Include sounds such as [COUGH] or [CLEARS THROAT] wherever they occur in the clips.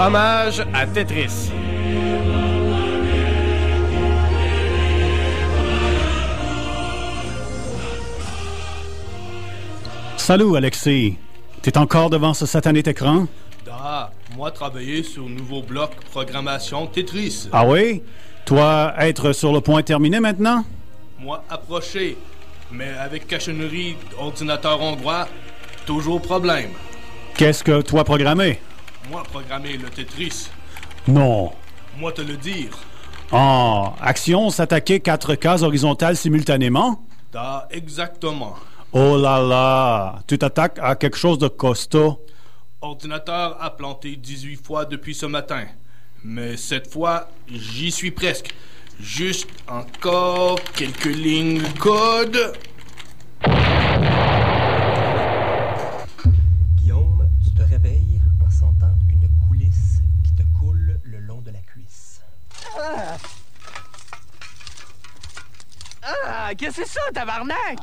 Hommage à Tetris. Salut Alexis. T'es encore devant ce satané écran? Ah, moi travailler sur le nouveau bloc programmation Tetris. Ah oui? Toi, être sur le point terminé maintenant? Moi approcher. Mais avec cachenerie, ordinateur hongrois, toujours problème. Qu'est-ce que toi programmé? Moi programmer le Tetris. Non. Moi te le dire. Ah, action, s'attaquer quatre cases horizontales simultanément? Exactement. Oh là là, tu t'attaques à quelque chose de costaud. Ordinateur a planté 18 fois depuis ce matin. Mais cette fois, j'y suis presque. Juste encore quelques lignes de code. Ah! Ah! Qu'est-ce que c'est ça, tabarnak?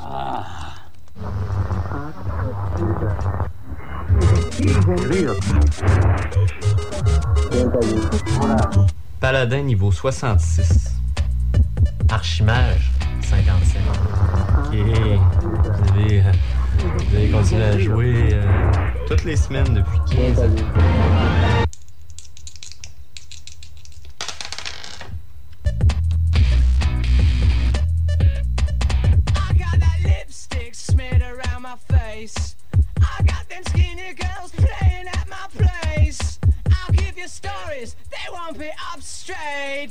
Paladin niveau 66. Archimage, 57. Ok. Vous avez, euh, vous avez continué à jouer euh, toutes les semaines depuis 15 ans. I got them skinny girls playing at my place. I'll give you stories, they won't be up straight.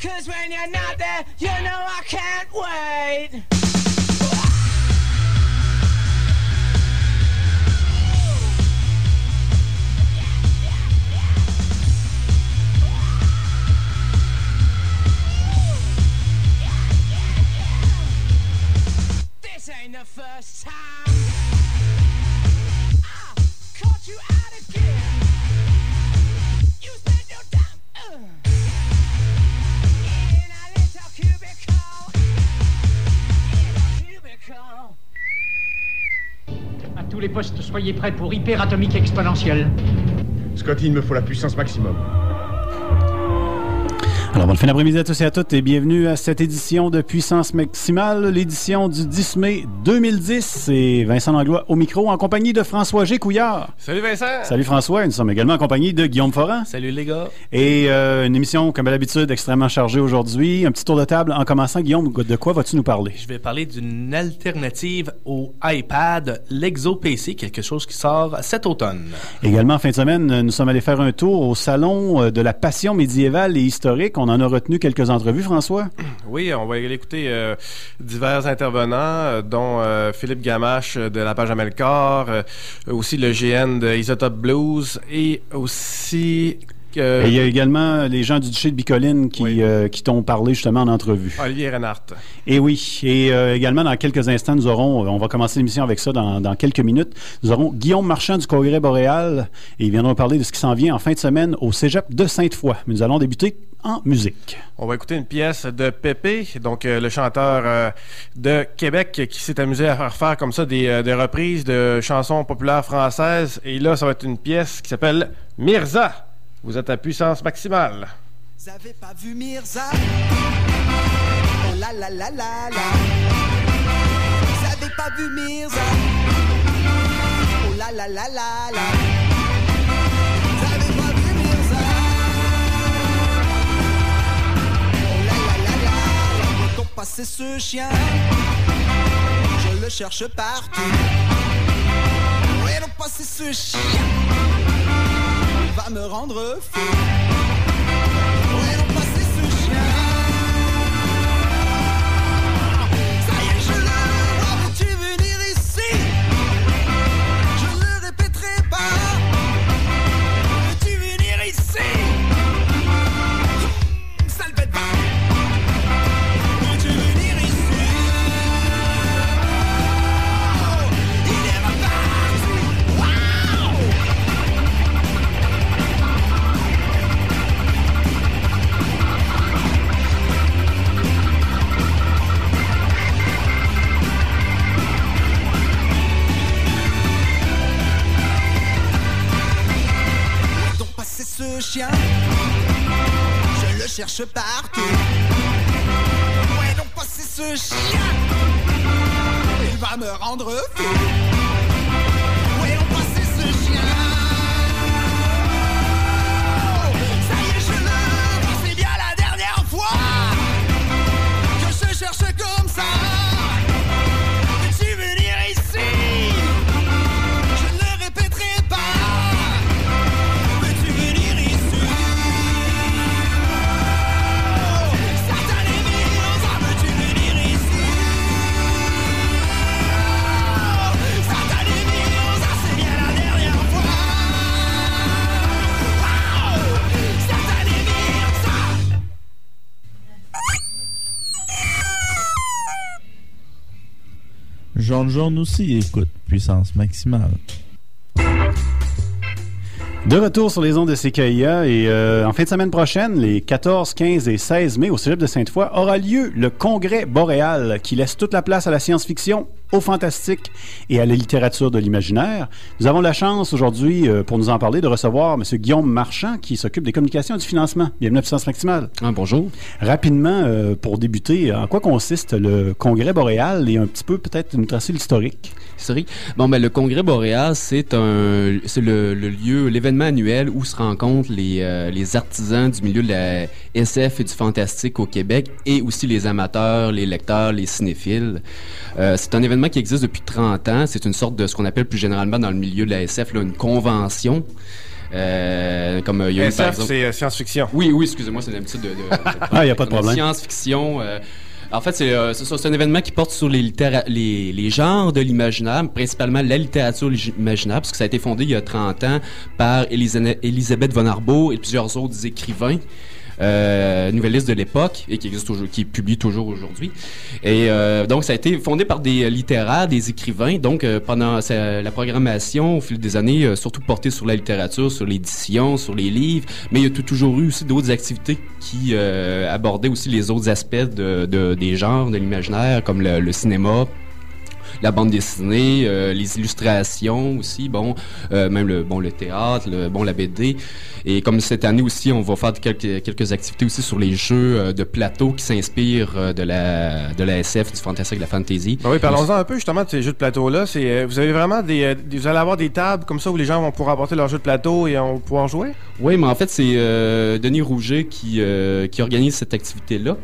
Cause when you're not there, you know I can't wait. This ain't the first time. Postes, soyez prêts pour hyperatomique exponentielle. Scotty, il me faut la puissance maximum. Alors, bonne fin d'après-midi à tous et à toutes et bienvenue à cette édition de Puissance Maximale, l'édition du 10 mai 2010. C'est Vincent Langlois au micro en compagnie de François G. Couillard. Salut Vincent! Salut François, nous sommes également en compagnie de Guillaume Foran. Salut les gars. Et euh, une émission, comme à l'habitude, extrêmement chargée aujourd'hui. Un petit tour de table en commençant. Guillaume, de quoi vas-tu nous parler? Je vais parler d'une alternative au iPad, l'Exo PC, quelque chose qui sort cet automne. Également, en fin de semaine, nous sommes allés faire un tour au salon euh, de la passion médiévale et historique. On en a retenu quelques entrevues, François? [CLEARS THROAT] Oui, on va écouter euh, divers intervenants, euh, dont euh, Philippe Gamache de la page Amelcar, euh, aussi le GN de Isotope Blues et aussi euh, Et il y a également les gens du duché de Bicoline qui, euh, qui t'ont parlé justement en entrevue. Olivier Renard. Et oui, et euh, également dans quelques instants, nous aurons, euh, on va commencer l'émission avec ça dans, dans quelques minutes, nous aurons Guillaume Marchand du Congrès boréal et ils viendront parler de ce qui s'en vient en fin de semaine au Cégep de Sainte-Foy. Mais nous allons débuter en musique. On va écouter une pièce de Pépé, donc euh, le chanteur euh, de Québec qui s'est amusé à faire faire comme ça des, euh, des reprises de chansons populaires françaises. Et là, ça va être une pièce qui s'appelle Mirza. Vous êtes à puissance maximale. Vous avez pas vu Mirza. Oh la la la la. Vous avez pas vu Mirza. Oh la la la la la. Vous avez pas vu Mirza. Oh passait ce chien? Je le cherche partout. Oui, non passer ce chien? Va me rendre fou Je le cherche partout. Où est donc passé ce chien Il va me rendre fou. Jean Jean aussi écoute puissance maximale. De retour sur les ondes de CKIA et euh, en fin de semaine prochaine, les 14, 15 et 16 mai au Cégep de Sainte-Foy, aura lieu le congrès boréal qui laisse toute la place à la science-fiction, au fantastique et à la littérature de l'imaginaire. Nous avons la chance aujourd'hui, euh, pour nous en parler, de recevoir M. Guillaume Marchand qui s'occupe des communications et du financement. Bienvenue à Puissance Maximale. bonjour. Rapidement, euh, pour débuter, en quoi consiste le congrès boréal et un petit peu peut-être nous tracer l'historique? Historique. Bon, ben, le congrès boréal, c'est un, c'est le, le lieu, l'événement annuel où se rencontrent les, euh, les artisans du milieu de la SF et du fantastique au Québec et aussi les amateurs, les lecteurs, les cinéphiles. C'est un événement qui existe depuis 30 ans. C'est une sorte de ce qu'on appelle plus généralement dans le milieu de la SF, là, une convention. Euh, comme euh, il y a SF, c'est euh, science-fiction. Oui, oui, excusez-moi, c'est l'habitude de, [LAUGHS] de, Ah, y a pas de problème. Science-fiction. euh, en fait, c'est euh, un événement qui porte sur les, littéra- les, les genres de l'imaginaire, principalement la littérature imaginaire, parce que ça a été fondé il y a 30 ans par Elisabeth von Arbault et plusieurs autres écrivains. Euh, nouvelliste de l'époque et qui existe toujours, qui publie toujours aujourd'hui. Et euh, donc ça a été fondé par des littéraires, des écrivains. Donc euh, pendant sa- la programmation au fil des années, euh, surtout portée sur la littérature, sur l'édition, sur les livres, mais il y a tout- toujours eu aussi d'autres activités qui euh, abordaient aussi les autres aspects de, de- des genres de l'imaginaire, comme le, le cinéma, la bande dessinée, euh, les illustrations aussi, bon, euh, même le bon le théâtre, le, bon la BD. Et comme cette année aussi, on va faire quelques quelques activités aussi sur les jeux euh, de plateau qui s'inspirent euh, de la de la SF, du fantastique, de la fantasy. Ben oui, parlons-en un peu justement de ces jeux de plateau-là. C'est, euh, vous avez vraiment des, des- Vous allez avoir des tables comme ça où les gens vont pouvoir apporter leurs jeux de plateau et on va pouvoir jouer? Oui, mais en fait, c'est euh, Denis Rouget qui, euh, qui organise cette activité-là.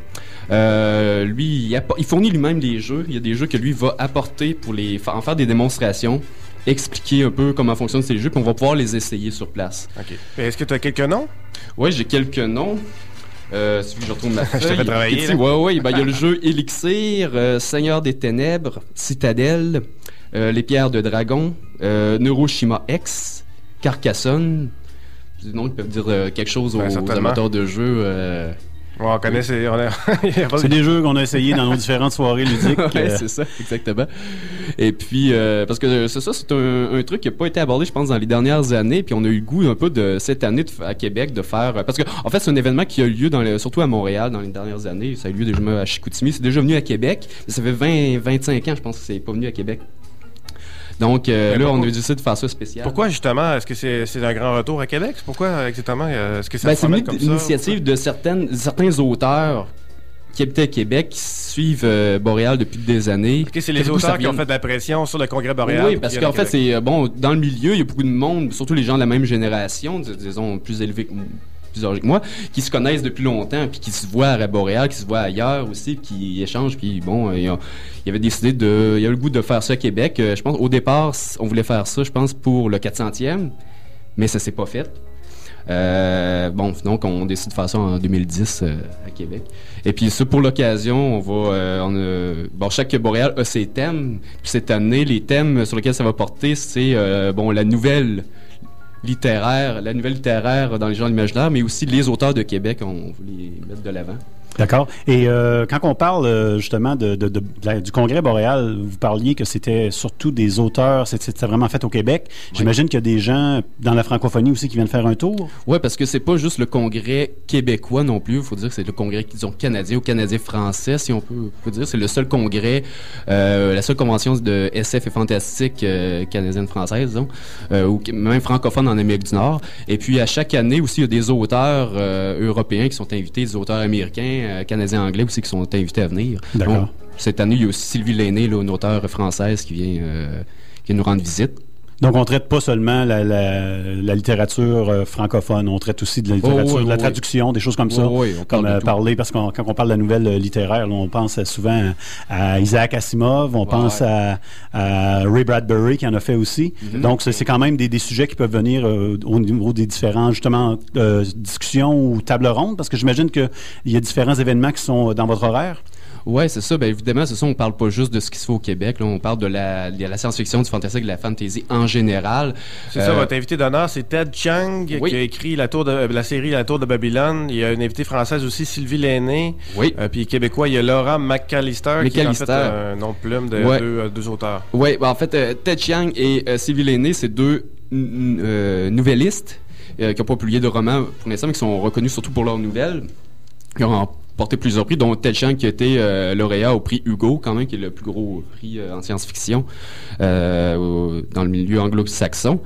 Euh, lui, il, fournit lui-même des jeux. Il y a des jeux que lui va apporter pour les en faire des démonstrations, expliquer un peu comment fonctionnent ces jeux, puis on va pouvoir les essayer sur place. OK. Est-ce que tu as quelques noms? Oui, j'ai quelques noms. Euh, celui que je retrouve ma [LAUGHS] Je feuille. travailler, Ici, là. ouais, ouais, ben, il y a le [LAUGHS] jeu Elixir, euh, Seigneur des Ténèbres, Citadelle, euh, Les Pierres de Dragon, Neuroshima X, Carcassonne. Noms qui peuvent dire quelque chose aux, Ben, aux amateurs de jeux. On connaît ces. on a- [LAUGHS] C'est des jeux qu'on a essayés dans nos différentes soirées ludiques. [LAUGHS] ouais, euh, c'est ça, exactement. Et puis, euh, parce que euh, c'est ça, c'est un, un truc qui n'a pas été abordé, je pense, dans les dernières années. Puis on a eu le goût un peu de cette année de à Québec de faire. Parce que, en fait, c'est un événement qui a eu lieu dans le- surtout à Montréal dans les dernières années. Ça a eu lieu déjà à Chicoutimi. C'est déjà venu à Québec. Ça fait 20, 25 ans, je pense, que c'est pas venu à Québec. Donc euh, là, on a décidé de faire ça spécial. Pourquoi justement Est-ce que c'est un grand retour à Québec? Pourquoi exactement euh, Est-ce que ça Ben, se c'est une comme initiative de certaines, certains auteurs qui habitaient à Québec, qui suivent euh, Boréal depuis des années. Ok, c'est les auteurs qui ont fait de la pression sur le congrès boréal. Oui, parce qu'en fait, c'est bon dans le milieu, il y a beaucoup de monde, surtout les gens de la même génération, dis- disons plus élevés, que- plus âgés que moi, qui se connaissent depuis longtemps, puis qui se voient à Boréal, qui se voient ailleurs aussi, puis qui échangent, puis bon, euh, ils avait décidé de, il y a le goût de faire ça à Québec. Euh, je pense au départ, on voulait faire ça, je pense pour le 400e, mais ça s'est pas fait. Euh, bon, donc on décide de faire ça en 2010 euh, à Québec. Et puis ça, pour l'occasion, on va, bon, chaque boréal a ses thèmes. Puis cette année, les thèmes sur lesquels ça va porter, c'est bon la nouvelle littéraire, la nouvelle littéraire dans les genres imaginaires, mais aussi les auteurs de Québec, on veut les mettre de l'avant. D'accord. Et euh, quand on parle euh, justement de, de- de- de la- du Congrès boréal, vous parliez que c'était surtout des auteurs, c'était vraiment fait au Québec. J'imagine qu'il y a des gens dans la francophonie aussi qui viennent faire un tour. Ouais, parce que c'est pas juste le congrès québécois non plus. Il faut dire que c'est le congrès, disons, canadien ou canadien-français, si on peut, peut dire. C'est le seul congrès, euh, la seule convention de SF et fantastique euh, canadienne-française, disons, ou même francophone en Amérique du Nord. Et puis, à chaque année aussi, il y a des auteurs européens qui sont invités, des auteurs américains, euh, canadiens, anglais aussi qui sont invités à venir. D'accord. Cette année, il y a aussi Sylvie Lainé, là, une auteure française qui vient, euh, qui vient nous rendre visite. Donc, on traite pas seulement la, la- la littérature euh, francophone, on traite aussi de la littérature, Oh, oui, de la oui, traduction, des choses comme ça. Oui, oui, on comme parle de euh, parler, parce que quand on parle de la nouvelle euh, littéraire, là, on pense souvent à Isaac Asimov, on pense à, à Ray Bradbury qui en a fait aussi. Mm-hmm. Donc, c'est quand même des, des sujets qui peuvent venir euh, au niveau des différents, justement, euh, discussions ou tables rondes, parce que j'imagine qu'il y a différents événements qui sont dans votre horaire. Ouais, c'est ça. Ben évidemment, c'est ça. On parle pas juste de ce qui se fait au Québec. Là, on parle de la, de la science-fiction, du fantastique, de la fantasy en général. C'est ça, Euh, votre invité d'honneur, c'est Ted Chiang, Oui. qui a écrit la, tour de, euh, la série La Tour de Babylone. Il y a une invitée française aussi, Sylvie Lainé. Oui. Euh, puis québécois, il y a Laura McAllister, qui est en fait McAllister. un nom de plume de Ouais. deux, euh, deux auteurs. Oui, en fait, euh, Ted Chiang et euh, Sylvie Lainé, c'est deux euh, nouvellistes euh, qui n'ont pas publié de romans pour l'instant, mais qui sont reconnus surtout pour leurs nouvelles. Qui ont remporté plusieurs prix, dont Ted Chiang qui a été euh, lauréat au prix Hugo, quand même, qui est le plus gros prix euh, en science-fiction euh, dans le milieu anglo-saxon.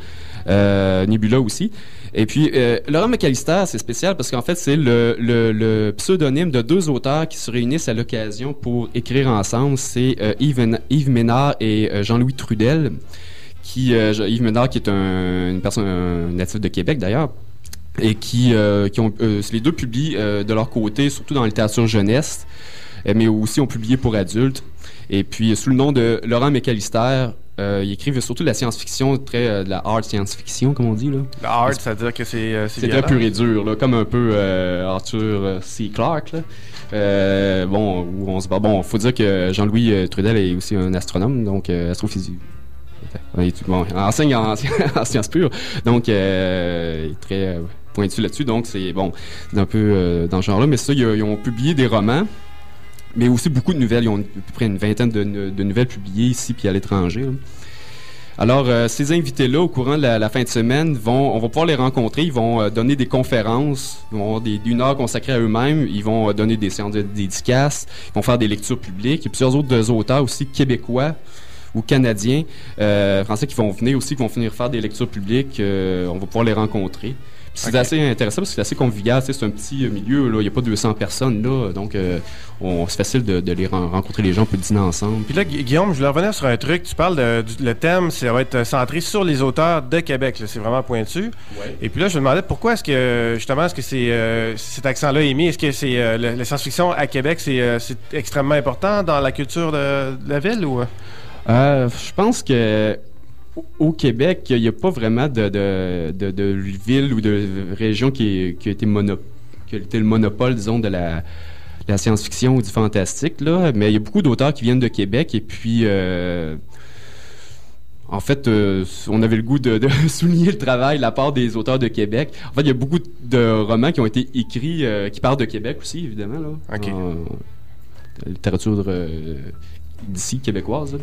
Nebula aussi. Et puis, Laurent McAllister, c'est spécial parce qu'en fait, c'est le, pseudonyme de deux auteurs qui se réunissent à l'occasion pour écrire ensemble. C'est Yves, Ménard- et Jean-Louis Trudel. Qui, Yves Ménard, qui est un- une personne un natif de Québec d'ailleurs, et qui, euh, qui ont, euh, les deux publient euh, de leur côté, surtout dans la littérature jeunesse, euh, mais aussi ont publié pour adultes. Et puis, sous le nom de Laurent McAllister, euh, ils écrivent surtout de la science-fiction, très euh, de la hard science-fiction, comme on dit. Là. Le hard, c'est-à-dire que c'est euh, C'est très pur et dur, là, comme un peu euh, Arthur euh, C. Clarke. Là. Euh, bon, où on se bat. Bon, faut dire que Jean-Louis euh, Trudel est aussi un astronome, donc euh, astrophysique. Bon, enseigne en, [LAUGHS] en sciences pures, donc euh, il est très euh, pointu là-dessus. Donc c'est bon, c'est un peu euh, dans ce genre-là. Mais ça, ils, ont publié des romans, mais aussi beaucoup de nouvelles. Ils ont à peu près une vingtaine de, nouvelles publiées ici puis à l'étranger. Alors, euh, ces invités-là, au courant de la, fin de semaine, vont, on va pouvoir les rencontrer. Ils vont euh, donner des conférences. Ils vont avoir des, une heure consacrée à eux-mêmes. Ils vont euh, donner des séances dédicaces. Ils vont faire des lectures publiques. A plusieurs autres auteurs aussi québécois ou canadiens, français qui vont venir aussi, qui vont venir faire des lectures publiques. On va pouvoir les rencontrer. C'est assez intéressant parce que c'est assez convivial. C'est un petit euh, milieu. là. Il n'y a pas 200 personnes là. Donc, euh, c'est facile de, de les ren- rencontrer les gens. On peut dîner ensemble. Puis là, Gu- Guillaume, je voulais revenir sur un truc. Tu parles de, du- le thème, ça va être centré sur les auteurs de Québec. C'est vraiment pointu. Et puis là, je me demandais pourquoi est-ce que, justement, est-ce que c'est, euh, cet accent-là est mis? Est-ce que c'est euh, la science-fiction à Québec, c'est, extrêmement important dans la culture de, de la ville ou? je pense que au- Québec, il n'y a pas vraiment de, de, de, de ville ou de région qui, a été mono- qui a été le monopole, disons, de la, science-fiction ou du fantastique, là. Mais il y a beaucoup d'auteurs qui viennent de Québec et puis. euh, en fait, euh, on avait le goût de, de [LAUGHS] souligner le travail, la part des auteurs de Québec. En fait, il y a beaucoup de romans qui ont été écrits, euh, qui parlent de Québec aussi, évidemment. Là, Ok. En- la littérature d'ici, québécoise. là.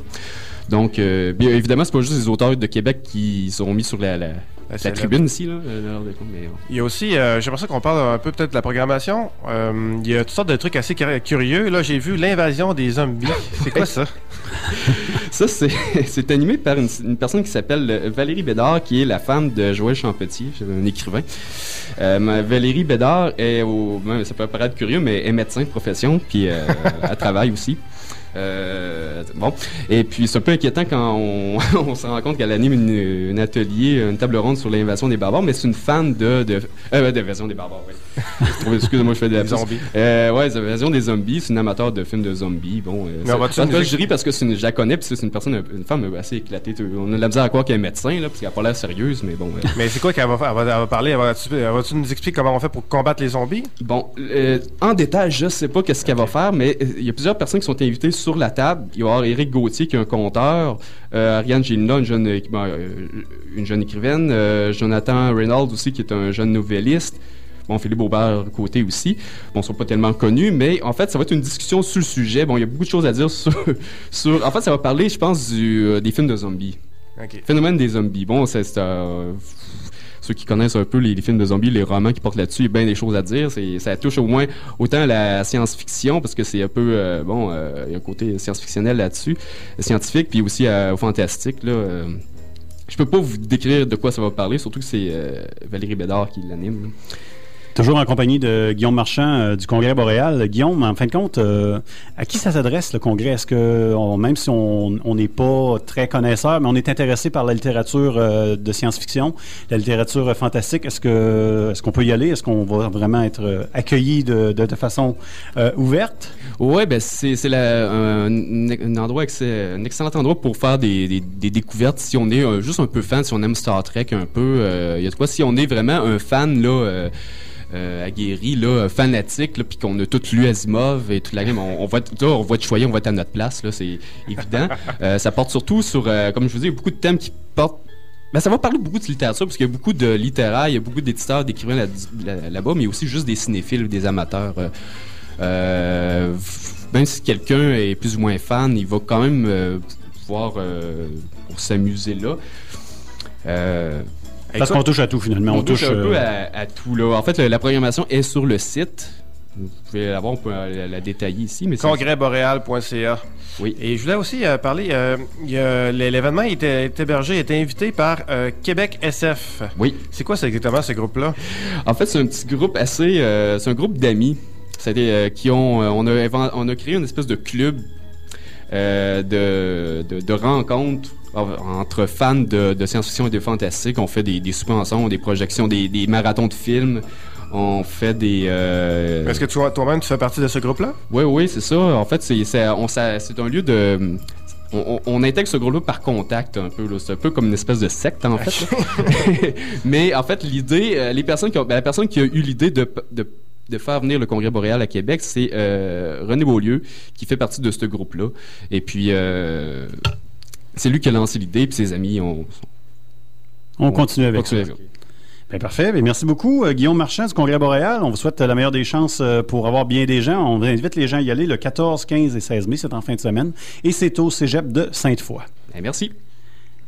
Donc, euh, bien évidemment, c'est pas juste les auteurs de Québec qui seront mis sur la, la, la célèbre. tribune ici, là, euh, mais. Il y a aussi, euh, j'aimerais ça qu'on parle un peu peut-être de la programmation. Euh, il y a toutes sortes de trucs assez cur- curieux. Là, j'ai vu l'invasion des zombies. [LAUGHS] C'est quoi ça? Ça, [LAUGHS] c'est animé par une, une personne qui s'appelle Valérie Bédard, qui est la femme de Joël Champetier, un écrivain. Euh, Valérie Bédard est au. ben, ça peut paraître curieux, mais est médecin de profession, puis elle travaille aussi. Euh, bon. Et puis, c'est un peu inquiétant quand on, [LAUGHS] on se rend compte qu'elle anime une, une atelier, une table ronde sur l'invasion des barbares, mais c'est une fan de. de euh, d'invasion des barbares, oui. [LAUGHS] Excusez-moi, je fais Des lapsus. zombies. Euh, ouais, l'invasion des zombies. C'est une amateur de films de zombies. Bon, euh, Mais en nous je ris parce que c'est une, je la connais, puis c'est une personne, une femme assez éclatée. On a de la misère à croire qu'elle est médecin, là, parce qu'elle a pas l'air sérieuse, mais bon. euh, Mais c'est quoi qu'elle va faire? Elle va, elle va parler, elle va, elle va-tu nous expliquer comment on fait pour combattre les zombies? Bon, en détail, je sais pas qu'est-ce qu'elle va faire, mais il y a plusieurs personnes qui sont invitées sur la table. Il va y avoir Éric Gauthier qui est un conteur, euh, Ariane Gélina, une jeune, bon, euh, une jeune écrivaine, euh, Jonathan Reynolds aussi qui est un jeune novelliste. bon, Philippe Aubert côté aussi. Bon, ils sont pas tellement connus, mais en fait, ça va être une discussion sur le sujet. Bon, il y a beaucoup de choses à dire [LAUGHS] sur... sur en fait, ça va parler, je pense, du, euh, des films de zombies. Ok. Phénomène des zombies. Bon, c'est... c'est, euh, ceux qui connaissent un peu les, films de zombies, les romans qui portent là-dessus, il y a bien des choses à dire. Ça touche au moins autant la science-fiction, parce que c'est un peu, euh, bon, euh, il y a un côté science-fictionnel là-dessus, scientifique, puis aussi euh, au fantastique, là. je peux pas vous décrire de quoi ça va parler, surtout que c'est Valérie Bédard qui l'anime. Toujours en compagnie de Guillaume Marchand euh, du Congrès boréal. Guillaume, en fin de compte, euh, à qui ça s'adresse le Congrès? Est-ce que, même si on n'est pas très connaisseur, mais on est intéressé par la littérature euh, de science-fiction, la littérature euh, fantastique, est-ce que est-ce qu'on peut y aller? Est-ce qu'on va vraiment être accueilli de, de, façon ouverte? Ouais, ben c'est c'est la- un, un endroit un excellent endroit pour faire des, des- des découvertes. Si on est juste un peu fan, si on aime Star Trek un peu, il y a de quoi? Si on est vraiment un fan là. Euh, euh, aguerri, là, fanatique, là, puis qu'on a tout lu Asimov et toute la game, on, on va être, là, on va être choyé, on va être à notre place, là, c'est évident. [LAUGHS] Euh, ça porte surtout sur, euh, comme je vous dis, beaucoup de thèmes qui portent ben, ça va parler beaucoup de littérature, parce qu'il y a beaucoup de littéraires, il y a beaucoup d'éditeurs, d'écrivains là- là- là-bas, mais aussi juste des cinéphiles, des amateurs. euh, même si quelqu'un est plus ou moins fan, il va quand même euh, pouvoir euh, s'amuser là. Parce écoute, qu'on touche à tout, finalement. On, On touche, touche, un peu euh, à, à tout là. En fait, la programmation est sur le site. Vous pouvez la voir, on peut la, la détailler ici. Mais c'est- Congrèsboréal.ca. Oui. Et je voulais aussi euh, parler, euh, il y a- l'événement était, est hébergé, était invité par euh, Québec SF. Oui. C'est quoi exactement ce groupe-là? En fait, c'est un petit groupe assez. euh, c'est un groupe d'amis. Euh, qui ont. euh, on, a inven- on a créé une espèce de club euh, de, de, de rencontres en- entre fans de, de science-fiction et de fantastique. On fait des, des soupers ensemble, des projections, des, des marathons de films. On fait des. euh, Est-ce que toi- toi-même tu fais partie de ce groupe-là? Oui, oui, c'est ça. En fait, c'est un lieu de. On, on- on intègre ce groupe-là par contact un peu. C'est un peu comme une espèce de secte, en fait. [LAUGHS] [LAUGHS] Mais en fait, l'idée, euh, les personnes qui ont, ben, la personne qui a eu l'idée de, de, de faire venir le Congrès boréal à Québec, c'est euh, René Beaulieu, qui fait partie de ce groupe-là. Et puis, euh, c'est lui qui a lancé l'idée, puis ses amis ont. On continue avec continue ça. avec Ben, parfait. Ben, merci beaucoup, euh, Guillaume Marchand du Congrès boréal. On vous souhaite euh, la meilleure des chances euh, pour avoir bien des gens. On invite les gens à y aller le 14, 15 et 16 mai. C'est en fin de semaine. Et c'est au cégep de Sainte-Foy. Ben, merci.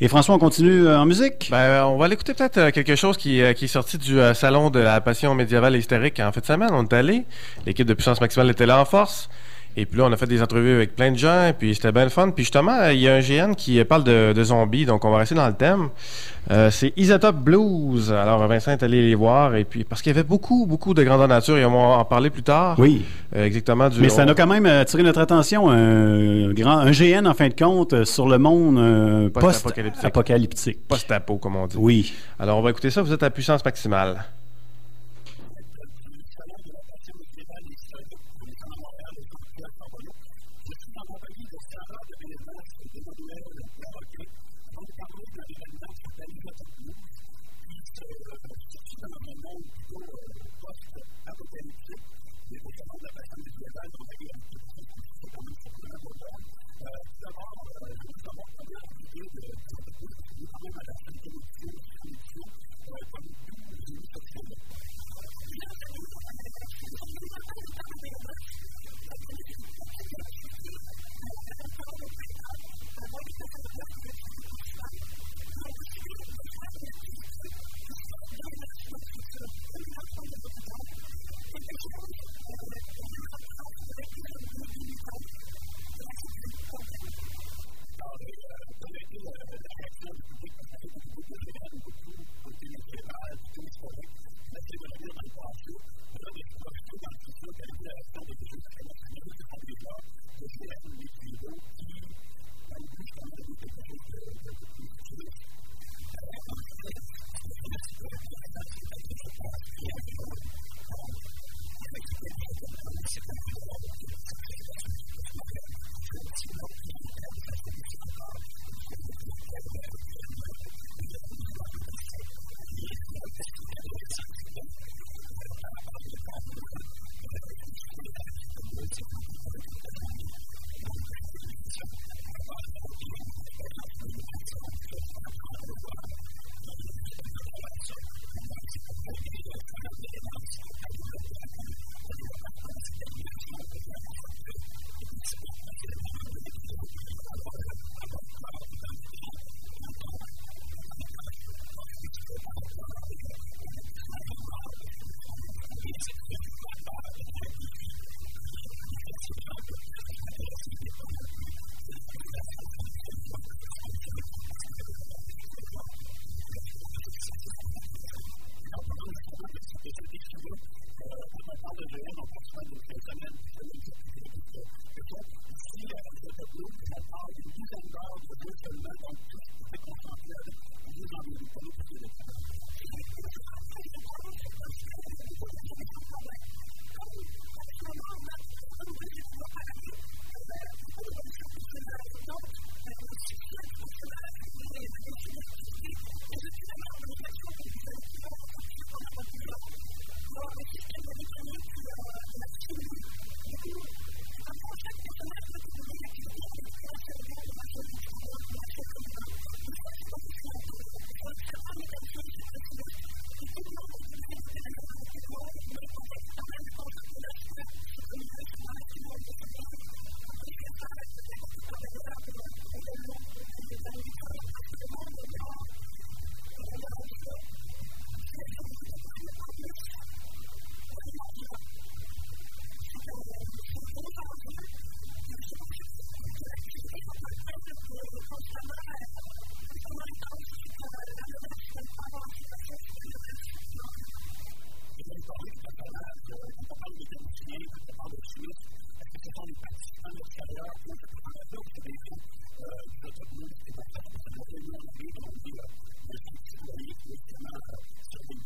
Et François, on continue euh, en musique? Ben, on va aller écouter peut-être euh, quelque chose qui, euh, qui est sorti du euh, salon de la passion médiévale et historique en fin de semaine. On est allé. L'équipe de puissance maximale était là en force. Et puis là, on a fait des entrevues avec plein de gens, et puis c'était bien le fun. Puis justement, il y a un GN qui parle de, de zombies, donc on va rester dans le thème. Euh, c'est Isotope Blues. Alors Vincent est allé les voir, et puis parce qu'il y avait beaucoup, beaucoup de grandeur nature, et on va en parler plus tard. Oui. Euh, exactement. Du, Mais ça on- a quand même euh, attiré notre attention, un, grand, un GN en fin de compte sur le monde euh, Post-apocalyptique. post-apocalyptique. Post-apo, comme on dit. Oui. Alors on va écouter ça, vous êtes à puissance maximale. Schmied, Arno Schmied, effectivement nous participants de l'extérieur pour cette présentation, c'est des gens qui ont obtenu des partages de la réunion de l'île, on dit le soutien de l'île, justement, sur l'île.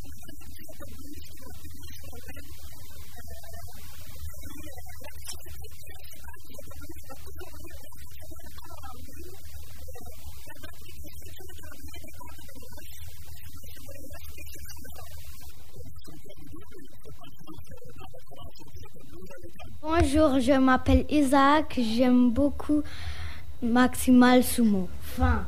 Bonjour, je m'appelle Isaac, j'aime beaucoup Maximal Sumo. Fin.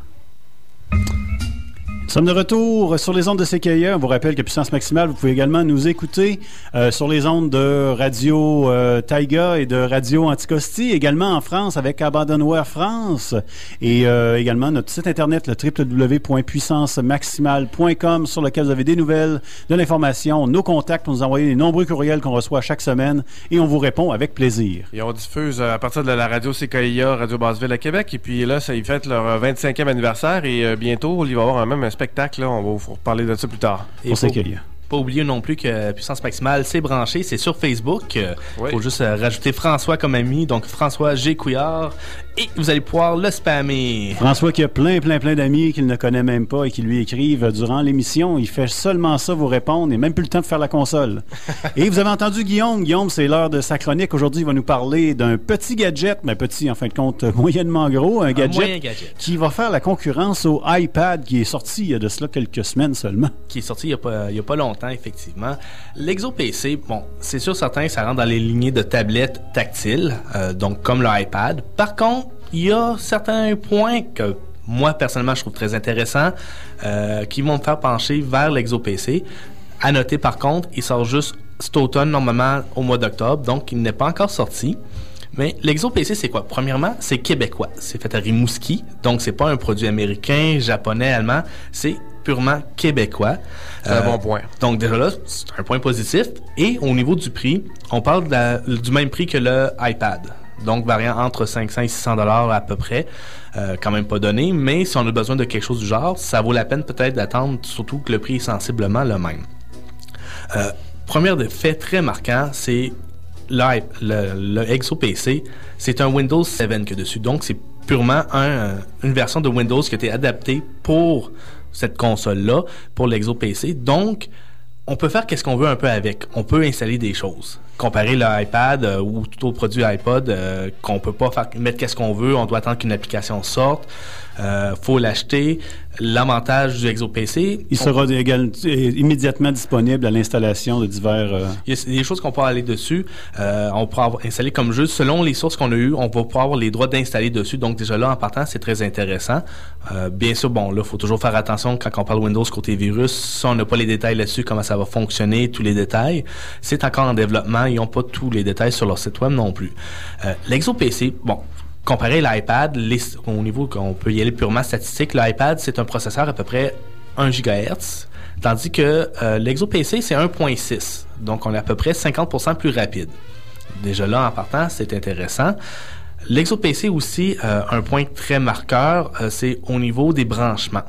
Nous sommes de retour sur les ondes de CKIA. On vous rappelle que Puissance Maximale, vous pouvez également nous écouter euh, sur les ondes de Radio euh, Taiga et de Radio Anticosti, également en France avec Abandonware France et euh, également notre site internet le www.puissancemaximale.com sur lequel vous avez des nouvelles, de l'information, nos contacts, pour nous envoyer les nombreux courriels qu'on reçoit chaque semaine et on vous répond avec plaisir. Et on diffuse à partir de la radio CKIA, Radio Basseville à Québec. Et puis là, ça, ils fêtent leur euh, 25e anniversaire et bientôt, il va y avoir un- même un spectacle. Là, on va vous reparler de ça plus tard. Et faut- Pas oublier non plus que Puissance Maximale, c'est branché, c'est sur Facebook. Il faut juste euh, rajouter François comme ami, donc François G. Couillard, et vous allez pouvoir le spammer. François qui a plein, plein, plein d'amis qu'il ne connaît même pas et qui lui écrivent durant l'émission. Il fait seulement ça vous répondre et même plus le temps de faire la console. [LAUGHS] et vous avez entendu Guillaume. Guillaume, c'est l'heure de sa chronique. Aujourd'hui, il va nous parler d'un petit gadget, mais petit en fin de compte, [LAUGHS] moyennement gros, un gadget, qui va faire la concurrence au iPad qui est sorti il y a de cela quelques semaines seulement. qui est sorti il n'y a, pas- il y a pas longtemps, effectivement. L'Exo PC, bon, c'est sûr certain que ça rentre dans les lignées de tablettes tactiles, euh, donc comme l'iPad. Par contre, il y a certains points que moi, personnellement, je trouve très intéressants, euh, qui vont me faire pencher vers l'Exo PC. À noter, par contre, il sort juste cet automne, normalement, au mois d'octobre, donc il n'est pas encore sorti. Mais l'Exo PC, c'est quoi? Premièrement, c'est québécois. C'est fait à Rimouski. Donc, c'est pas un produit américain, japonais, allemand. C'est purement québécois. C'est un bon point. Donc, déjà là, c'est un point positif. Et au niveau du prix, on parle la- du même prix que le iPad. Donc, variant entre 500 et 600 dollars à peu près. Euh, quand même pas donné. Mais si on a besoin de quelque chose du genre, ça vaut la peine peut-être d'attendre, surtout que le prix est sensiblement le même. Euh, premier fait très marquant, c'est le, le PC. C'est un Windows 7 que dessus. Donc, c'est purement euh, une version de Windows qui a été adaptée pour cette console-là, pour l'Exo PC. Donc, on peut faire qu'est-ce qu'on veut un peu avec. On peut installer des choses. Comparer l'iPad euh, ou tout autre produit iPod euh, qu'on peut pas faire mettre qu'est-ce qu'on veut, on doit attendre qu'une application sorte. Euh, faut l'acheter. L'avantage du ExoPC, Il on- sera égal- euh, immédiatement disponible à l'installation de divers. euh, il y a des choses qu'on peut aller dessus. Euh, on avoir installer comme jeu. Selon les sources qu'on a eues, on va pouvoir avoir les droits d'installer dessus. Donc déjà là, en partant, c'est très intéressant. Bien sûr, bon, là, faut toujours faire attention quand on parle Windows côté virus. Si on n'a pas les détails là-dessus, comment ça va fonctionner, tous les détails. C'est encore en développement. Ils n'ont pas tous les détails sur leur site web non plus. Euh, L'ExoPC, bon, comparé à l'iPad, au niveau qu'on peut y aller purement statistique, l'iPad, c'est un processeur à peu près 1 GHz, tandis que euh, l'ExoPC, c'est 1.6. Donc, on est à peu près 50% plus rapide. Déjà là, en partant, c'est intéressant. L'ExoPC aussi, euh, un point très marqueur, euh, c'est au niveau des branchements.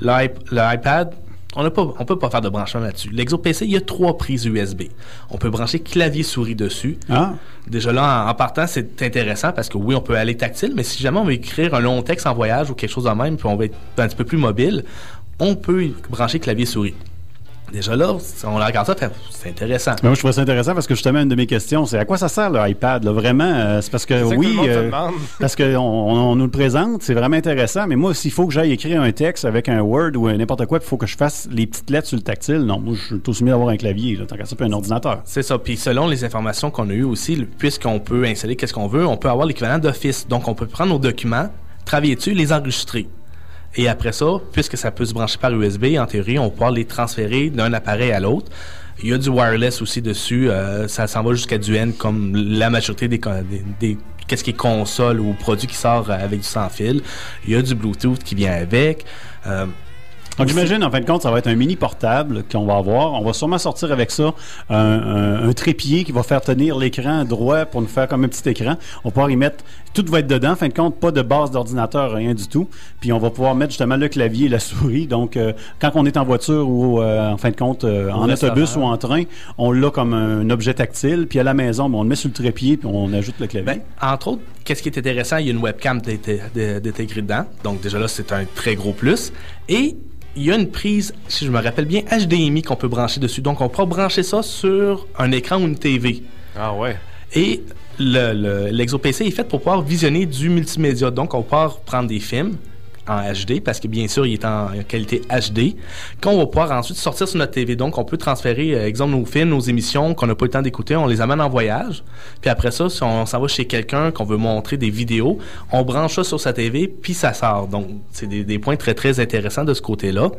L'iP- L'iPad, on ne peut pas faire de branchement là-dessus. L'ExoPC, il y a trois prises USB. On peut brancher clavier-souris dessus. Ah. Déjà là, en, en partant, c'est intéressant parce que oui, on peut aller tactile, mais si jamais on veut écrire un long texte en voyage ou quelque chose de même, puis on veut être un petit peu plus mobile, on peut brancher clavier-souris. Déjà là, si on regarde ça, c'est intéressant. Mais moi, je trouve ça intéressant parce que justement, une de mes questions, c'est à quoi ça sert l'iPad? là? Vraiment, euh, c'est parce que oui, euh, [LAUGHS] parce qu'on on, nous le présente, c'est vraiment intéressant, mais moi, s'il faut que j'aille écrire un texte avec un Word ou n'importe quoi, il faut que je fasse les petites lettres sur le tactile, non, moi, je suis tout soumis d'avoir un clavier, là, tant qu'à ça, puis un ordinateur. C'est ça. Puis selon les informations qu'on a eues aussi, puisqu'on peut installer qu'est-ce qu'on veut, on peut avoir l'équivalent d'Office. Donc, on peut prendre nos documents, travailler dessus, les enregistrer. Et après ça, puisque ça peut se brancher par USB, en théorie, on va pouvoir les transférer d'un appareil à l'autre. Il y a du wireless aussi dessus. euh, ça s'en va jusqu'à du N, comme la majorité des, des, des- qu'est-ce qui est ou produit qui sort avec du sans fil. Il y a du Bluetooth qui vient avec. Euh, Donc, j'imagine, en fin de compte, ça va être un mini portable qu'on va avoir. On va sûrement sortir avec ça un, un- un trépied qui va faire tenir l'écran droit pour nous faire comme un petit écran. On va pouvoir y mettre, tout va être dedans. En fin de compte, pas de base d'ordinateur, rien du tout. Puis on va pouvoir mettre justement le clavier et la souris. Donc, euh, quand on est en voiture ou, euh, en fin de compte, euh, en autobus ou en train, on l'a comme un objet tactile. Puis à la maison, ben, on le met sur le trépied puis on ajoute le clavier. Ben, entre autres, qu'est-ce qui est intéressant, il y a une webcam d'intégrée dedans. Donc déjà là, c'est un très gros plus. Et il y a une prise, si je me rappelle bien, HDMI qu'on peut brancher dessus. Donc on peut brancher ça sur un écran ou une TV. Ah ouais. Et le- le- l'ExoPC est fait pour pouvoir visionner du multimédia. Donc on peut prendre des films en HD, parce que bien sûr, il est en qualité HD, qu'on va pouvoir ensuite sortir sur notre TV. Donc, on peut transférer, euh, exemple, nos films, nos émissions qu'on n'a pas eu le temps d'écouter, on les amène en voyage. Puis après ça, si on s'en va chez quelqu'un, qu'on veut montrer des vidéos, on branche ça sur sa TV, puis ça sort. Donc, c'est des, points très, très intéressants de ce côté-là.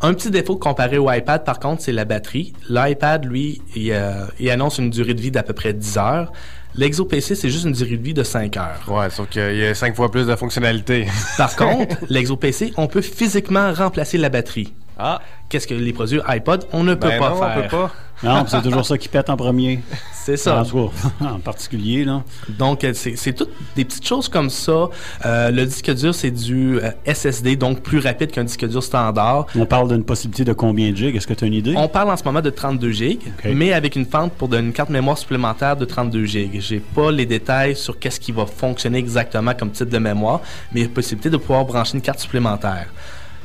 Un petit défaut comparé au iPad, par contre, c'est la batterie. L'iPad, lui, il, euh, il annonce une durée de vie d'à peu près 10 heures. L'ExoPC, c'est juste une durée de vie de 5 heures. Ouais, sauf qu'il y a 5 fois plus de fonctionnalités. [LAUGHS] Par contre, l'ExoPC, on peut physiquement remplacer la batterie. Ah. Qu'est-ce que les produits iPod, on ne peut Ben pas non, faire. on peut pas. Non, c'est toujours ça qui pète en premier. C'est ça. En, tout cas, [LAUGHS] en particulier, là. Donc, euh, c'est toutes des petites choses comme ça. Euh, le disque dur, c'est du euh, SSD, donc plus rapide qu'un disque dur standard. On parle d'une possibilité de combien de gigs? Est-ce que tu as une idée? On parle en ce moment de 32 gigs, mais avec une fente pour une carte mémoire supplémentaire de 32 gigs. J'ai pas les détails sur qu'est-ce qui va fonctionner exactement comme type de mémoire, mais il y a possibilité de pouvoir brancher une carte supplémentaire.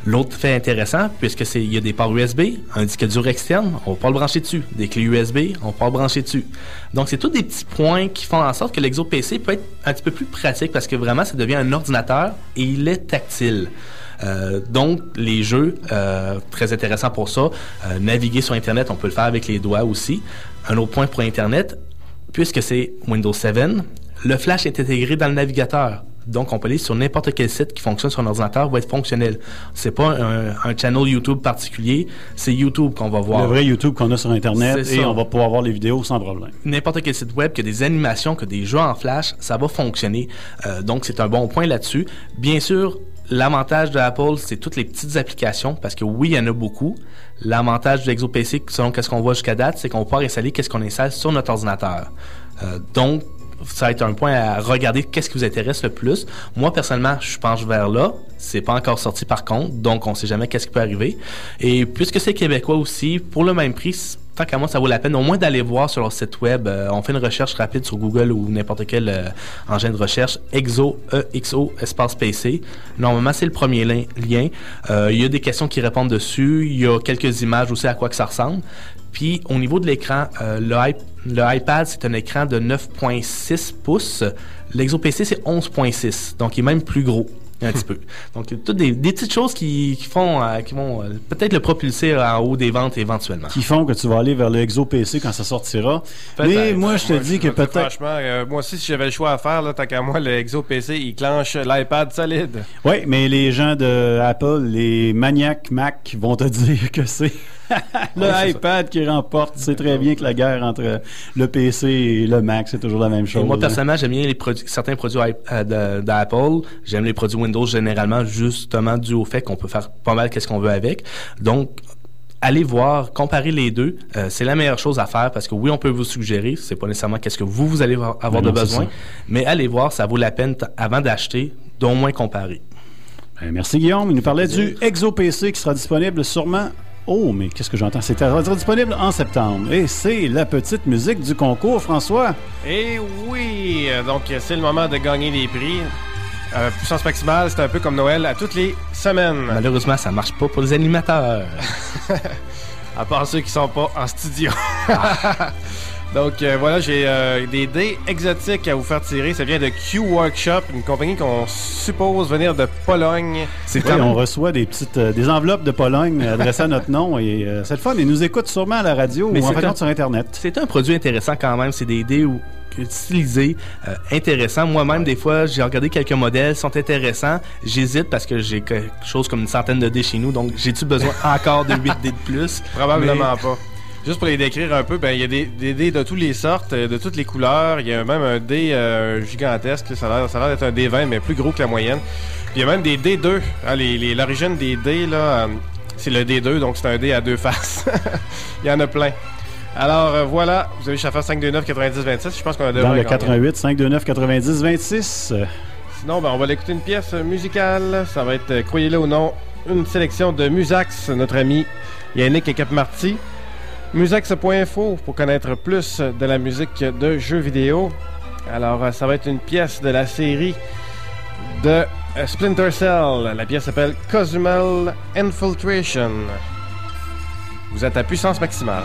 L'autre fait intéressant, puisque c'est il y a des ports USB, un disque dur externe, on va pas le brancher dessus. Des clés USB, on va pas le brancher dessus. Donc c'est tous des petits points qui font en sorte que l'ExoPC peut être un petit peu plus pratique parce que vraiment ça devient un ordinateur et il est tactile. Euh, donc, les jeux, euh, très intéressant pour ça. Euh, naviguer sur Internet, on peut le faire avec les doigts aussi. Un autre point pour Internet, puisque c'est Windows 7, le flash est intégré dans le navigateur. Donc, on peut aller sur n'importe quel site qui fonctionne sur un ordinateur, va être fonctionnel. C'est pas un, un channel YouTube particulier, c'est YouTube qu'on va voir. Le vrai YouTube qu'on a sur Internet et on va pouvoir voir les vidéos sans problème. N'importe quel site web qui a des animations, que des jeux en flash, ça va fonctionner. Euh, donc, c'est un bon point là-dessus. Bien sûr, l'avantage de Apple, c'est toutes les petites applications, parce que oui, il y en a beaucoup. L'avantage de l'ExoPC, selon qu'est-ce qu'on voit jusqu'à date, c'est qu'on va pouvoir installer qu'est-ce qu'on installe sur notre ordinateur. Euh, donc, ça va être un point à regarder qu'est-ce qui vous intéresse le plus. Moi, personnellement, je penche vers là. C'est pas encore sorti par contre, donc on sait jamais qu'est-ce qui peut arriver. Et puisque c'est québécois aussi, pour le même prix, tant qu'à moi, ça vaut la peine au moins d'aller voir sur leur site web. Euh, on fait une recherche rapide sur Google ou n'importe quel euh, engin de recherche. Exo, E-X-O, espace PC. Normalement, c'est le premier lien. Euh, Il y a des questions qui répondent dessus. Il y a quelques images aussi à quoi que ça ressemble. Puis au niveau de l'écran, euh, le, iP- le iPad, c'est un écran de 9.6 pouces. L'Exo-PC, c'est 11.6. Donc, il est même plus gros. Un petit peu. [LAUGHS] Donc, toutes des, des petites choses qui, qui font, euh, qui vont euh, peut-être le propulser en haut des ventes éventuellement. Qui font que tu vas aller vers le Exo PC quand ça sortira. Mais moi, je te dis que je peut-être. Franchement, euh, moi aussi, si j'avais le choix à faire, là, tant qu'à moi, le Exo PC, il clenche l'iPad solide. Oui, mais les gens de Apple, les maniaques Mac, vont te [LAUGHS] dire que c'est le Ouais, iPad qui remporte. C'est très bien que la guerre entre le PC et le Mac, c'est toujours la même Et chose. moi, hein. personnellement, j'aime bien les produits, certains produits euh, d'Apple. J'aime les produits Windows généralement, justement dû au fait qu'on peut faire pas mal qu'est-ce qu'on veut avec. Donc, allez voir, comparer les deux. Euh, c'est la meilleure chose à faire parce que oui, on peut vous suggérer. C'est pas nécessairement qu'est-ce que vous, vous allez avoir Ben de besoin. Mais allez voir, ça vaut la peine avant d'acheter, d'au moins comparer. Ben, merci Guillaume. Il nous parlait du Exo PC qui sera disponible sûrement. Oh, mais qu'est-ce que j'entends? Sera disponible en septembre. Et c'est la petite musique du concours, François. Et oui, donc c'est le moment de gagner des prix. Euh, puissance maximale, c'est un peu comme Noël à toutes les semaines. Malheureusement, ça marche pas pour les animateurs. [LAUGHS] à part ceux qui sont pas en studio. [LAUGHS] Donc euh, voilà, j'ai euh, des dés exotiques à vous faire tirer. Ça vient de Q Workshop, une compagnie qu'on suppose venir de Pologne. Oui, on reçoit des petites euh, des enveloppes de Pologne adressées [LAUGHS] à notre nom et c'est le fun. Ils nous écoutent sûrement à la radio Mais ou en c'est fait un- sur Internet. C'est un produit intéressant quand même. C'est des dés ou- stylisés, euh, intéressants. Moi-même, des fois, j'ai regardé quelques modèles, sont intéressants. J'hésite parce que j'ai quelque chose comme une centaine de dés chez nous, donc j'ai-tu besoin [LAUGHS] encore de 8 dés de plus? Probablement Mais- pas. Juste pour les décrire un peu, ben il y a des, des dés de toutes les sortes, euh, de toutes les couleurs. Il y a même un dé euh, gigantesque, ça a l'air- d'être un dé 20, mais plus gros que la moyenne. Puis il y a même des D2. hein, les- les- L'origine des dés, là, euh, c'est le D2, donc c'est un dé à deux faces. [LAUGHS] il y en a plein. Alors euh, voilà, vous avez faire 529 90 26. Je pense qu'on a Dans le gagné. 88 529 90 26. euh, Sinon, ben, on va aller écouter une pièce musicale. Ça va être, croyez-le ou non, une sélection de Musax, notre ami Yannick et Cap Marty. Musax.info pour connaître plus de la musique de jeux vidéo. Alors, euh, ça va être une pièce de la série de euh, Splinter Cell. La pièce s'appelle Cosmal Infiltration. Vous êtes à puissance maximale.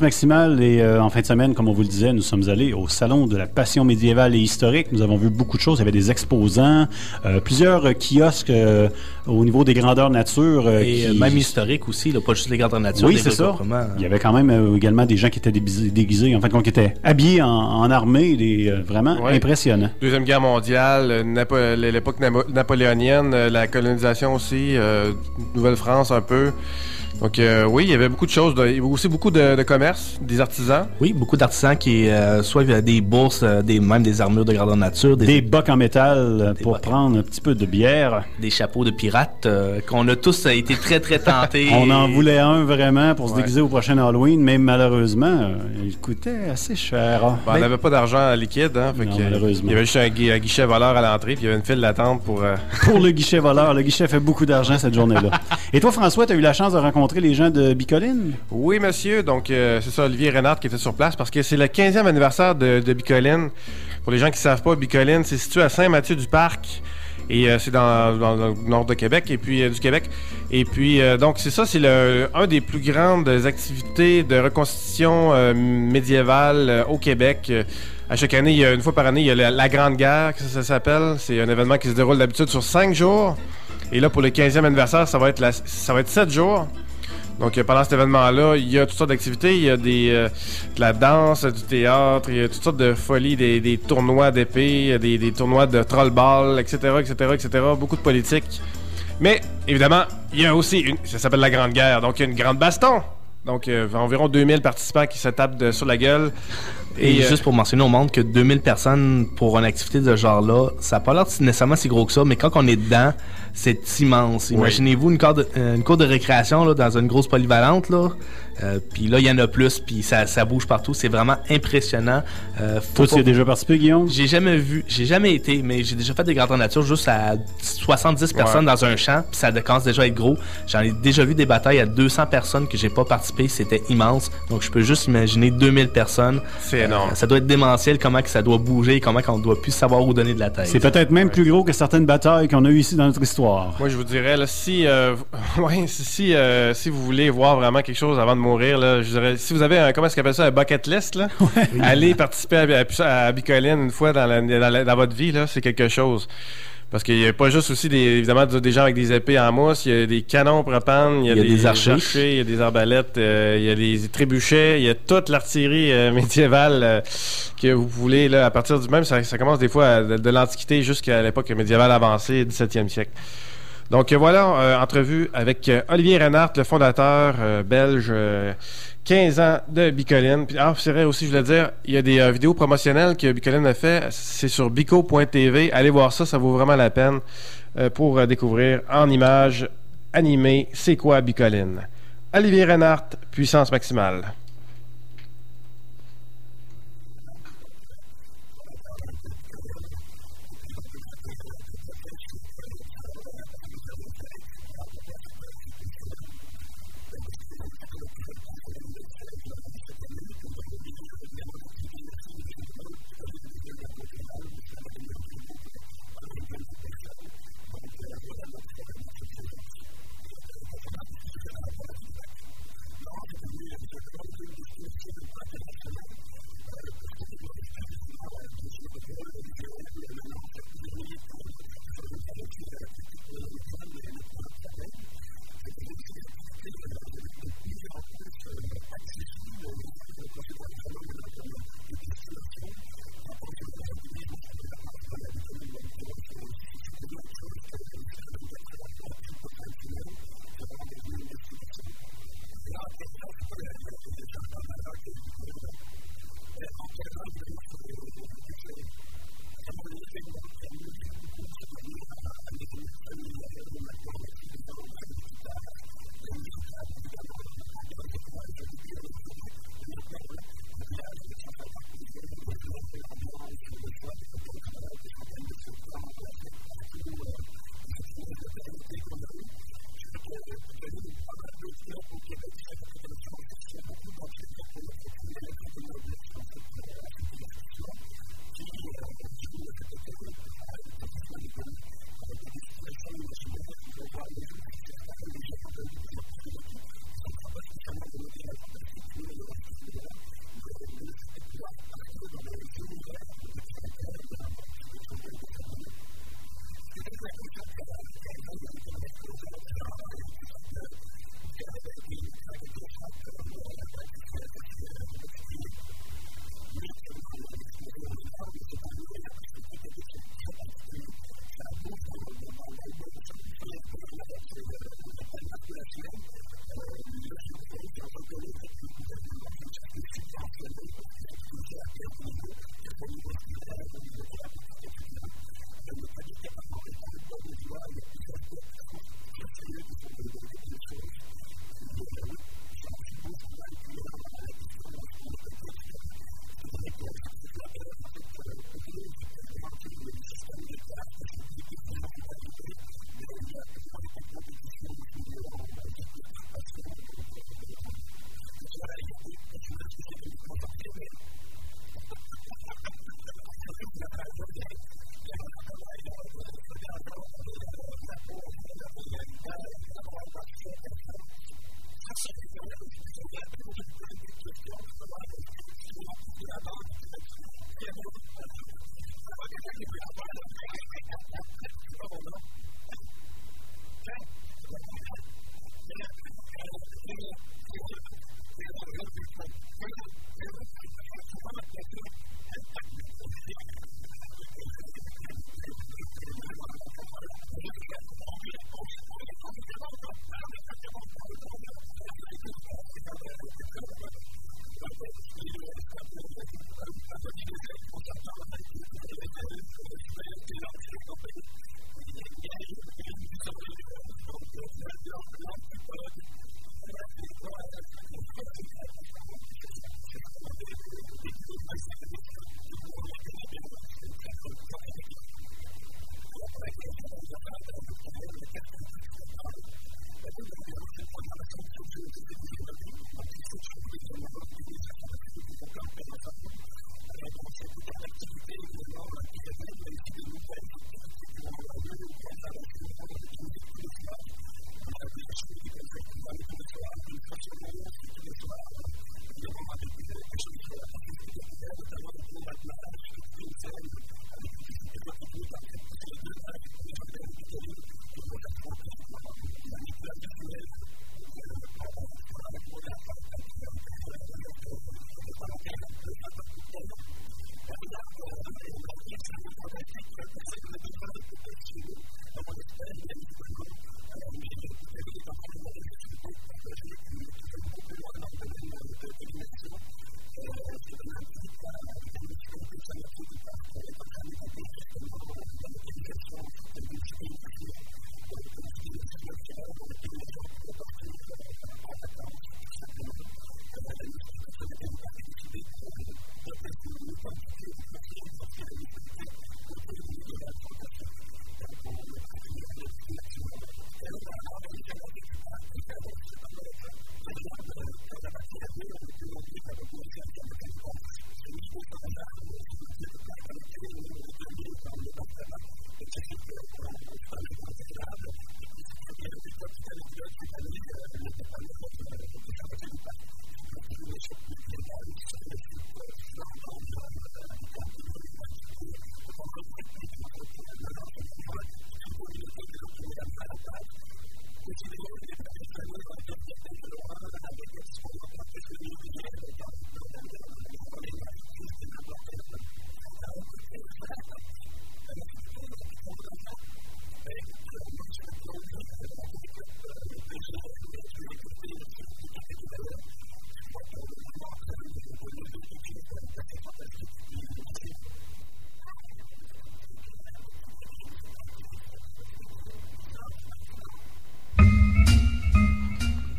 Maximale et euh, en fin de semaine, comme on vous le disait, nous sommes allés au salon de la passion médiévale et historique. Nous avons vu beaucoup de choses. Il y avait des exposants, euh, plusieurs euh, kiosques euh, au niveau des grandeurs nature. euh, Et qui- euh, même historique aussi, là, pas juste les gardes nature. Oui, c'est ça. regroupements. Il y avait quand même euh, également des gens qui étaient déguisés, en fait, qui étaient habillés en, en armée, des, euh, vraiment Ouais. impressionnant. Deuxième guerre mondiale, Napo- l'époque napoléonienne, la colonisation aussi, euh, Nouvelle-France un peu. Donc euh, oui, il y avait beaucoup de choses. de- il y avait aussi beaucoup de, de commerce, des artisans. Oui, beaucoup d'artisans qui, euh, soit il y a des bourses, euh, des, même des armures de grandeur nature, des, Des bocs en métal euh, pour prendre un petit peu de bière. des chapeaux de pirates, euh, qu'on a tous été très très tentés. On en voulait un vraiment pour se Ouais. déguiser au prochain Halloween, mais malheureusement, euh, il coûtait assez cher. hein. Ben, on n'avait pas d'argent liquide, hein, fait Non, que, malheureusement. Il y avait juste un, gui- un guichet voleur à l'entrée, puis il y avait une file d'attente pour. euh, Pour le [LAUGHS] guichet voleur, le guichet fait beaucoup d'argent cette journée-là. [LAUGHS] Et toi, François, tu as eu la chance de rencontrer les gens de Bicoline? Oui, monsieur. Donc, euh, c'est ça, Olivier Renard qui était sur place parce que c'est le 15e anniversaire de, de Bicoline. Pour les gens qui ne savent pas, Bicoline, c'est situé à Saint-Mathieu-du-Parc. Et euh, c'est dans, dans le nord de Québec et puis euh, du Québec. Et puis donc c'est ça, c'est le un des plus grandes activités de reconstitution médiévale au Québec. À chaque année, il y a une fois par année, il y a la, Grande Guerre, que ça, s'appelle. C'est un événement qui se déroule d'habitude sur cinq jours. Et là, pour le 15e anniversaire, ça va être la, ça va être sept jours. Donc euh, pendant cet événement-là, il y a toutes sortes d'activités. Il y a des, euh, de la danse, du théâtre, il y a toutes sortes de folies, des, des tournois d'épée, des, des tournois de trollball, etc., etc., etc. Beaucoup de politique. Mais évidemment, il y a aussi une, ça s'appelle la Grande Guerre. Donc il y a une grande baston. Donc euh, environ 2000 participants qui se tapent sur la gueule. Et, euh, juste pour mentionner au monde que 2000 personnes pour une activité de ce genre-là, ça n'a pas l'air nécessairement si gros que ça, mais quand on est dedans, c'est immense. Imaginez-vous une, cour de, une cour de récréation là, dans une grosse polyvalente, là, euh, puis là, il y en a plus, puis ça, ça bouge partout. C'est vraiment impressionnant. Euh, Toi, tu as déjà participé, Guillaume? J'ai jamais vu, j'ai jamais été, mais j'ai déjà fait des grandes nature juste à 70 personnes dans un champ, puis ça commence déjà à être gros. J'en ai déjà vu des batailles à 200 personnes que j'ai pas participé, c'était immense. Donc je peux juste imaginer 2000 personnes. C'est énorme. Euh, ça doit être démentiel comment que ça doit bouger, comment qu'on doit plus savoir où donner de la tête. C'est peut-être même plus gros que certaines batailles qu'on a eues ici dans notre histoire. Moi, je vous dirais, là, si, euh, [LAUGHS] ouais, si, si, euh, si vous voulez voir vraiment quelque chose avant de mourir, là, je dirais, si vous avez un, comment est-ce qu'on appelle ça, un bucket list, là, [LAUGHS] allez participer à, à, à Bicoline une fois dans, la- dans la- dans votre vie, là, c'est quelque chose. Parce qu'il n'y a pas juste aussi des, évidemment des gens avec des épées en mousse, il y a des canons propane, il y a, Il y a des, des archers. il y a des arbalètes, euh, il y a des trébuchets, il y a toute l'artillerie euh, [LAUGHS] médiévale euh, que vous voulez là, à partir du même, ça, ça commence des fois à- de, de l'Antiquité jusqu'à l'époque médiévale avancée, 17e siècle. Donc voilà, entrevue avec Olivier Renard, le fondateur belge, 15 ans de Bicoline. Puis, ah, vrai aussi, je voulais dire, il y a des euh, vidéos promotionnelles que Bicoline a fait. C'est sur bico.tv. Allez voir ça, ça vaut vraiment la peine euh, pour euh, découvrir en images animées c'est quoi Bicoline. Olivier Renard, puissance maximale.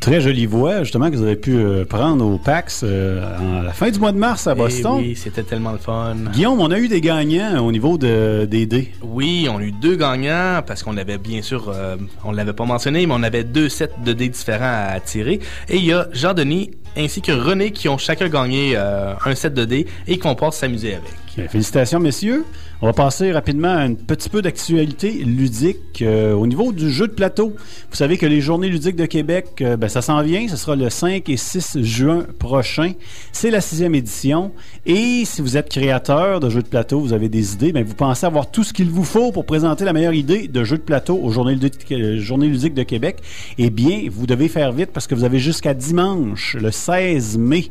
Très jolie voix, justement, que vous avez pu euh, prendre au PAX euh, à la fin du mois de mars à Eh Boston. oui, c'était tellement le fun. Guillaume, on a eu des gagnants au niveau de, des dés. Oui, on a eu deux gagnants parce qu'on avait bien sûr, euh, on l'avait pas mentionné, mais on avait deux sets de dés différents à tirer. Et il y a Jean-Denis ainsi que René qui ont chacun gagné euh, un set de dés et qu'on pourra s'amuser avec. Félicitations, messieurs. On va passer rapidement à un petit peu d'actualité ludique. Euh, au niveau du jeu de plateau, vous savez que les Journées ludiques de Québec, euh, ben, ça s'en vient. Ce sera le 5 et 6 juin prochain. C'est la sixième édition. Et si vous êtes créateur de jeux de plateau, vous avez des idées, ben, vous pensez avoir tout ce qu'il vous faut pour présenter la meilleure idée de jeu de plateau aux euh, Journées ludiques de Québec, eh bien, vous devez faire vite parce que vous avez jusqu'à dimanche, le 16 mai,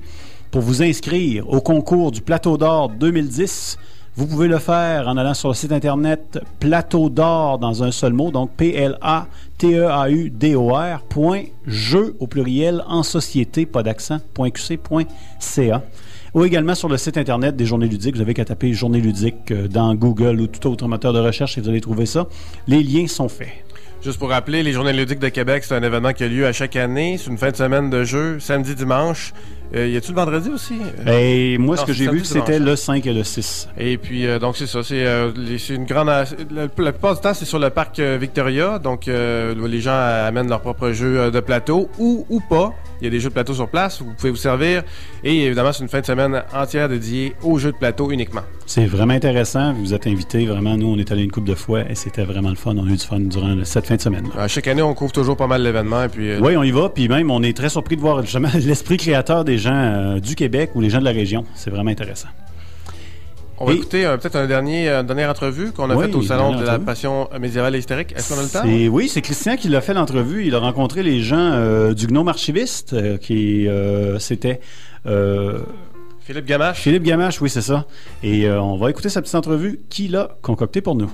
pour vous inscrire au concours du Plateau d'Or 2010. Vous pouvez le faire en allant sur le site internet Plateau d'Or dans un seul mot, donc P-L-A-T-E-A-U-D-O-R, au pluriel en société, pas d'accent, point QC.ca. Ou également sur le site internet des Journées ludiques. Vous avez qu'à taper Journées ludiques euh, dans Google ou tout autre moteur de recherche et vous allez trouver ça. Les liens sont faits. Juste pour rappeler, les Journées ludiques de Québec, c'est un événement qui a lieu à chaque année. C'est une fin de semaine de jeu, samedi, dimanche. Euh, y a-tu le vendredi aussi? Et moi, Non, ce que j'ai vu, c'était le 5 et le 6. Et puis, euh, donc, c'est ça. C'est euh, une grande. La, la plupart du temps, c'est sur le parc euh, Victoria. Donc, euh, les gens amènent leur propre jeu euh, de plateau ou, ou pas. Il y a des jeux de plateau sur place. Vous pouvez vous servir. Et évidemment, c'est une fin de semaine entière dédiée aux jeux de plateau uniquement. C'est vraiment intéressant. Vous êtes invités. Vraiment, nous, on est allé une couple de fois et c'était vraiment le fun. On a eu du fun durant cette fin de semaine. Chaque année, on couvre toujours pas mal puis, euh, Oui, on y va. Puis même, on est très surpris de voir justement [LAUGHS] l'esprit créateur des gens euh, du Québec ou les gens de la région. C'est vraiment intéressant. On va Et- écouter euh, peut-être un dernier, euh, une dernière entrevue qu'on a Oui, faite au Salon de la. Passion médiévale et historique. Est-ce qu'on a le temps? Oui, c'est Christian qui l'a fait l'entrevue. Il a rencontré les gens euh, du Gnome Archiviste, qui c'était Philippe Gamache. Philippe Gamache, oui, c'est ça. Et on va écouter sa petite entrevue qu'il a concoctée pour nous.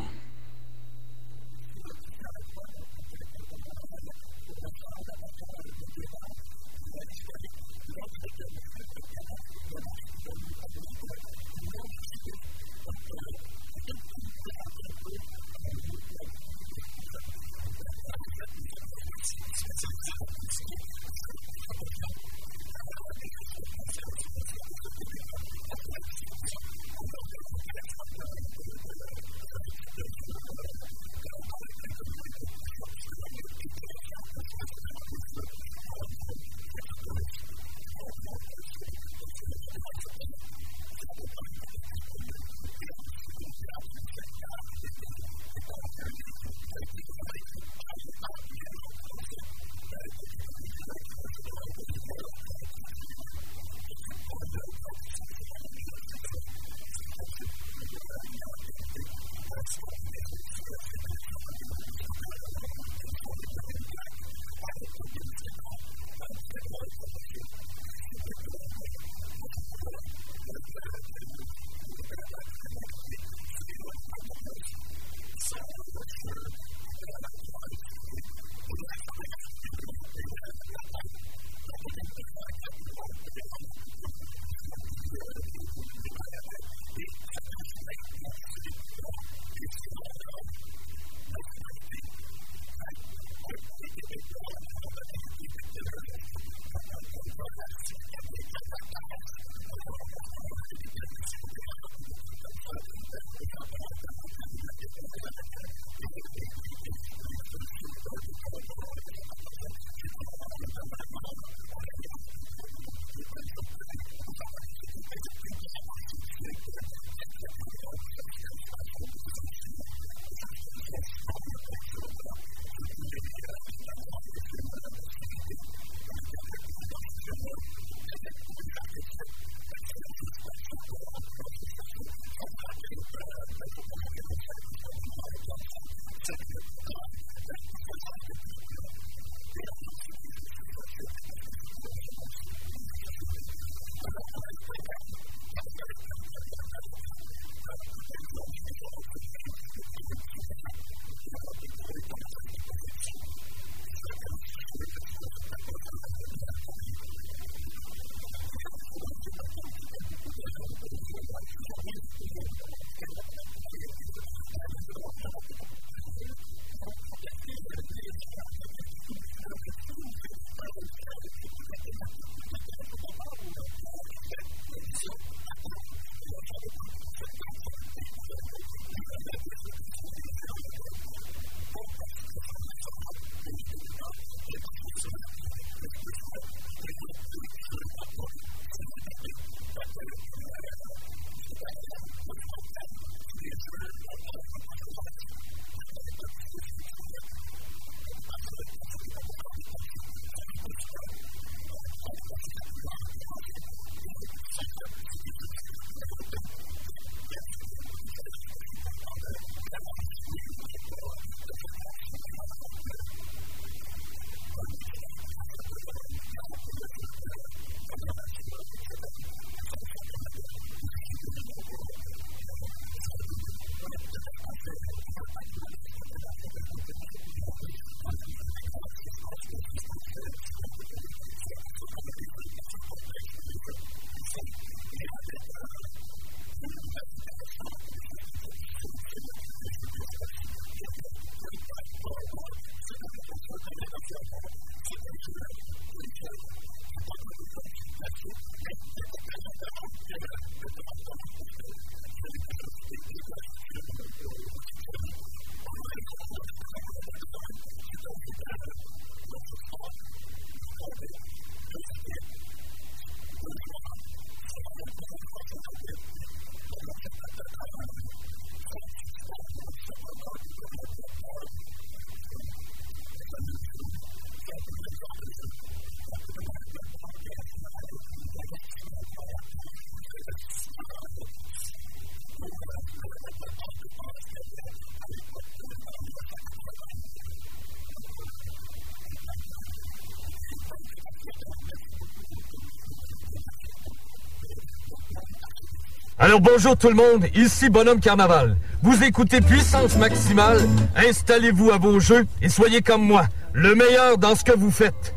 Alors bonjour tout le monde, ici Bonhomme Carnaval. Vous écoutez Puissance Maximale, installez-vous à vos jeux et soyez comme moi, le meilleur dans ce que vous faites.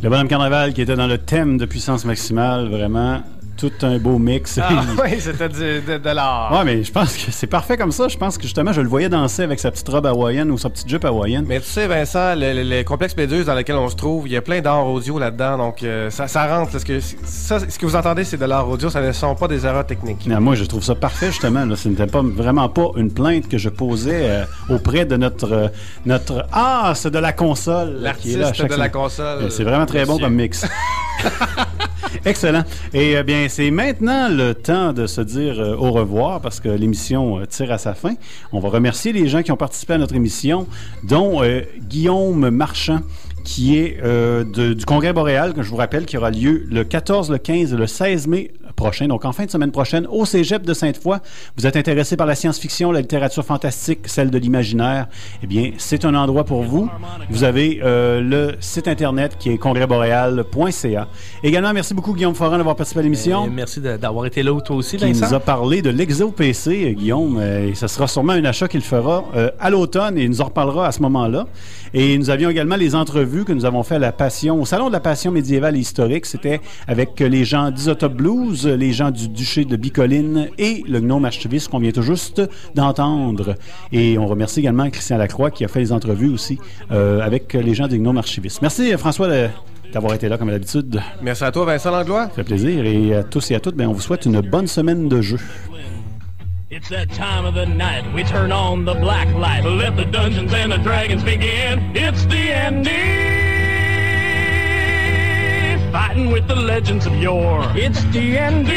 Le bonhomme carnaval qui était dans le thème de puissance maximale, vraiment tout un beau mix. Ah [LAUGHS] oui, c'était du- de, de l'art. Ouais, mais je pense que c'est parfait comme ça. Je pense que justement, je le voyais danser avec sa petite robe hawaïenne ou sa petite jupe hawaïenne. Mais tu sais, Vincent, le, le- le complexe Méduse dans lequel on se trouve, il y a plein d'art audio là-dedans, donc euh, ça, ça rentre. Parce que ça, ce que vous entendez, c'est de l'art audio, ça ne sont pas des erreurs techniques. Mais moi, je trouve ça parfait, justement. là. Ce n'était pas, vraiment pas une plainte que je posais euh, auprès de notre, euh, notre Ah, c'est de la console. là, qui est là à L'artiste de la console, C'est vraiment très bon comme mix. [LAUGHS] Excellent. Et euh, bien, c'est maintenant le temps de se dire euh, au revoir parce que l'émission euh, tire à sa fin. On va remercier les gens qui ont participé à notre émission, dont euh, Guillaume Marchand qui est du Congrès boréal, que je vous rappelle, qui aura lieu le 14, le 15 et le 16 mai prochain, donc en fin de semaine prochaine, au Cégep de Sainte-Foy. Vous êtes intéressé par la science-fiction, la littérature fantastique, celle de l'imaginaire, eh bien, c'est un endroit pour vous. Vous avez euh, le site internet qui est congrèsboréal.ca. Également, merci beaucoup Guillaume Foran d'avoir participé à l'émission. Et merci d'avoir été là toi aussi, qui Vincent. nous a parlé de l'Exo-PC, euh, Guillaume. euh, et ce sera sûrement un achat qu'il fera euh, à l'automne et il nous en reparlera à ce moment-là. Et nous avions également les entrevues que nous avons fait à la Passion, au Salon de la Passion médiévale et historique. C'était avec euh, les gens d'Isotope Blues, euh, les gens du Duché de Bicoline et le Gnome Archiviste qu'on vient tout juste d'entendre. Et on remercie également Christian Lacroix qui a fait les entrevues aussi euh, avec les gens du Gnome Archiviste. Merci François de- d'avoir été là comme d'habitude. Merci à toi, Vincent Langlois. Ça fait plaisir. Et à tous et à toutes, ben, on vous souhaite une bonne semaine de jeu. It's that time of the night. We turn on the black light. Let the dungeons and the dragons begin. It's D&D. Fighting with the legends of yore. It's D&D.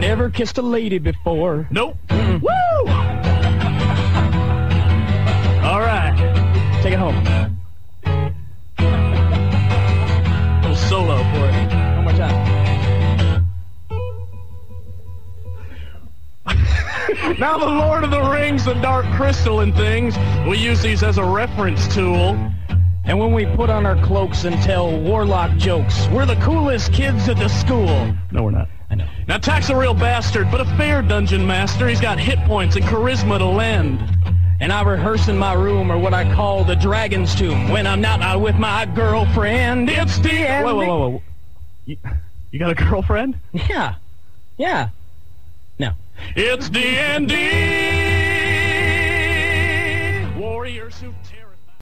Never kissed a lady before. Nope. Mm. Woo! All right. Take it home. little solo for it. One more time. [LAUGHS] now the Lord of the Rings and Dark Crystal and things, we use these as a reference tool. And when we put on our cloaks and tell warlock jokes, we're the coolest kids at the school. No, we're not. I know. Now Tack's a real bastard, but a fair dungeon master. He's got hit points and charisma to lend. And I rehearse in my room or what I call the dragon's tomb when I'm not out with my girlfriend. It's the end. Whoa, whoa, whoa, whoa. You, you got a girlfriend? Yeah. Yeah. No. It's D&D. Warriors who